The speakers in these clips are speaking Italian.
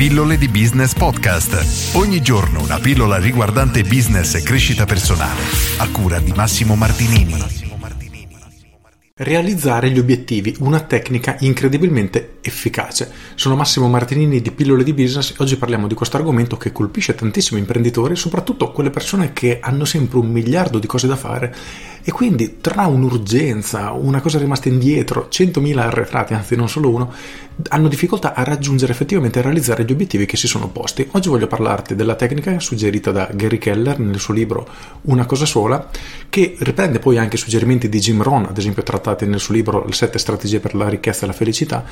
Pillole di Business Podcast. Ogni giorno una pillola riguardante business e crescita personale. A cura di Massimo Martinini. Realizzare gli obiettivi, una tecnica incredibilmente efficace. Sono Massimo Martinini di Pillole di Business e oggi parliamo di questo argomento che colpisce tantissimi imprenditori, soprattutto quelle persone che hanno sempre un miliardo di cose da fare e quindi tra un'urgenza, una cosa rimasta indietro, 100.000 arretrati, anzi non solo uno, hanno difficoltà a raggiungere effettivamente e realizzare gli obiettivi che si sono posti. Oggi voglio parlarti della tecnica suggerita da Gary Keller nel suo libro Una cosa sola, che riprende poi anche suggerimenti di Jim Rohn, ad esempio trattati nel suo libro Le sette strategie per la ricchezza e la felicità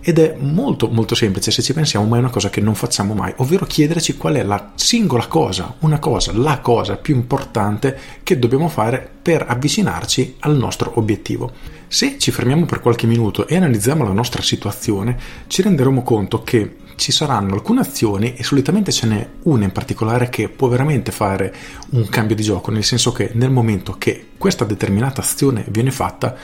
ed è molto molto semplice se ci pensiamo, ma è una cosa che non facciamo mai, ovvero chiederci qual è la singola cosa, una cosa, la cosa più importante che dobbiamo fare per avvicinarci al nostro obiettivo. Se ci fermiamo per qualche minuto e analizziamo la nostra situazione, ci renderemo conto che ci saranno alcune azioni e solitamente ce n'è una in particolare che può veramente fare un cambio di gioco, nel senso che nel momento che questa determinata azione viene fatta,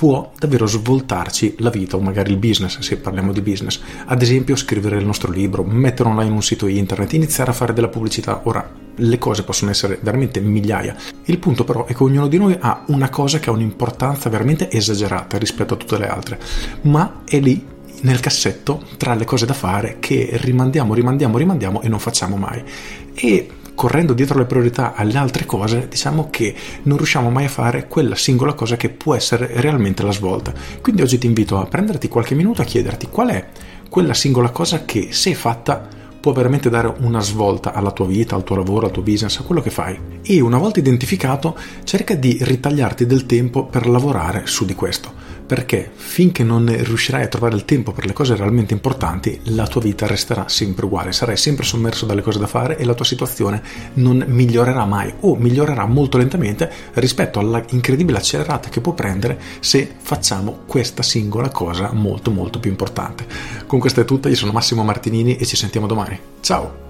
può davvero svoltarci la vita o magari il business, se parliamo di business. Ad esempio scrivere il nostro libro, mettere online un sito internet, iniziare a fare della pubblicità. Ora, le cose possono essere veramente migliaia. Il punto però è che ognuno di noi ha una cosa che ha un'importanza veramente esagerata rispetto a tutte le altre, ma è lì nel cassetto tra le cose da fare che rimandiamo, rimandiamo, rimandiamo e non facciamo mai. E correndo dietro le priorità alle altre cose, diciamo che non riusciamo mai a fare quella singola cosa che può essere realmente la svolta. Quindi oggi ti invito a prenderti qualche minuto a chiederti qual è quella singola cosa che se fatta può veramente dare una svolta alla tua vita, al tuo lavoro, al tuo business, a quello che fai. E una volta identificato, cerca di ritagliarti del tempo per lavorare su di questo perché finché non riuscirai a trovare il tempo per le cose realmente importanti, la tua vita resterà sempre uguale, sarai sempre sommerso dalle cose da fare e la tua situazione non migliorerà mai o migliorerà molto lentamente rispetto alla incredibile accelerata che può prendere se facciamo questa singola cosa molto molto più importante. Con questo è tutto, io sono Massimo Martinini e ci sentiamo domani. Ciao!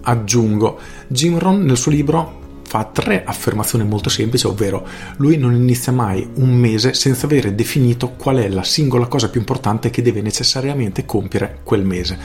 Aggiungo, Jim Rohn nel suo libro fa tre affermazioni molto semplici, ovvero lui non inizia mai un mese senza avere definito qual è la singola cosa più importante che deve necessariamente compiere quel mese.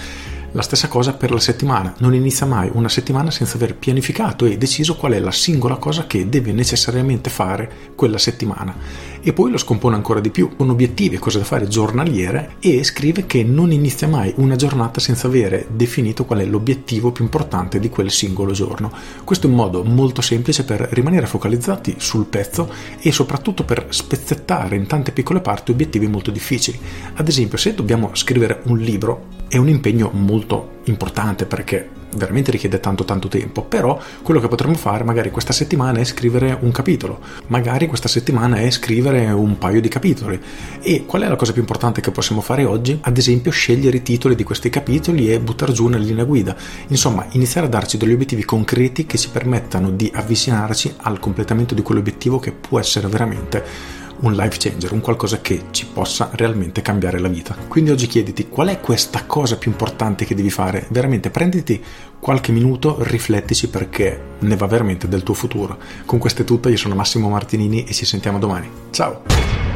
La stessa cosa per la settimana, non inizia mai una settimana senza aver pianificato e deciso qual è la singola cosa che deve necessariamente fare quella settimana. E poi lo scompone ancora di più, con obiettivi e cose da fare giornaliere e scrive che non inizia mai una giornata senza avere definito qual è l'obiettivo più importante di quel singolo giorno. Questo è un modo molto semplice per rimanere focalizzati sul pezzo e soprattutto per spezzettare in tante piccole parti obiettivi molto difficili. Ad esempio, se dobbiamo scrivere un libro, è un impegno molto importante perché veramente richiede tanto tanto tempo, però quello che potremmo fare magari questa settimana è scrivere un capitolo, magari questa settimana è scrivere un paio di capitoli. E qual è la cosa più importante che possiamo fare oggi? Ad esempio scegliere i titoli di questi capitoli e buttare giù una linea guida. Insomma, iniziare a darci degli obiettivi concreti che ci permettano di avvicinarci al completamento di quell'obiettivo che può essere veramente un life changer, un qualcosa che ci possa realmente cambiare la vita. Quindi oggi chiediti qual è questa cosa più importante che devi fare. Veramente prenditi qualche minuto, riflettici perché ne va veramente del tuo futuro. Con questo è tutto, io sono Massimo Martinini e ci sentiamo domani. Ciao!